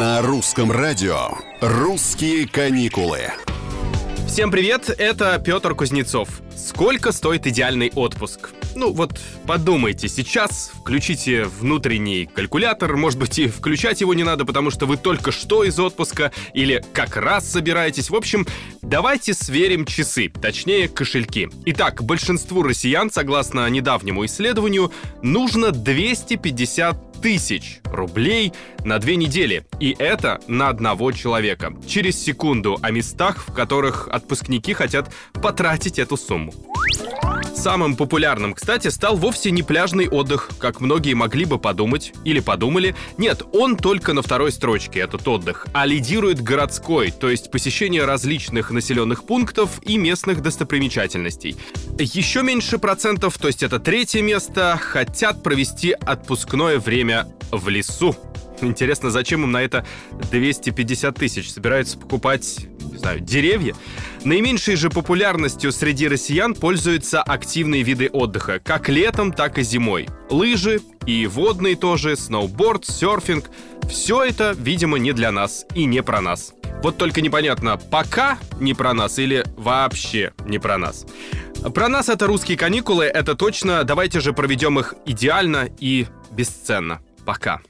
На русском радио «Русские каникулы». Всем привет, это Петр Кузнецов. Сколько стоит идеальный отпуск? Ну вот подумайте, сейчас включите внутренний калькулятор, может быть и включать его не надо, потому что вы только что из отпуска или как раз собираетесь. В общем, давайте сверим часы, точнее кошельки. Итак, большинству россиян, согласно недавнему исследованию, нужно 250 тысяч рублей на две недели. И это на одного человека. Через секунду о местах, в которых отпускники хотят потратить эту сумму. Самым популярным, кстати, стал вовсе не пляжный отдых, как многие могли бы подумать или подумали. Нет, он только на второй строчке, этот отдых, а лидирует городской, то есть посещение различных населенных пунктов и местных достопримечательностей. Еще меньше процентов, то есть это третье место, хотят провести отпускное время в лесу. Интересно, зачем им на это 250 тысяч? Собираются покупать, знаю, деревья? Наименьшей же популярностью среди россиян пользуются активные виды отдыха, как летом, так и зимой. Лыжи и водные тоже, сноуборд, серфинг. Все это, видимо, не для нас и не про нас. Вот только непонятно, пока не про нас или вообще не про нас. Про нас это русские каникулы, это точно. Давайте же проведем их идеально и бесценно. Пока.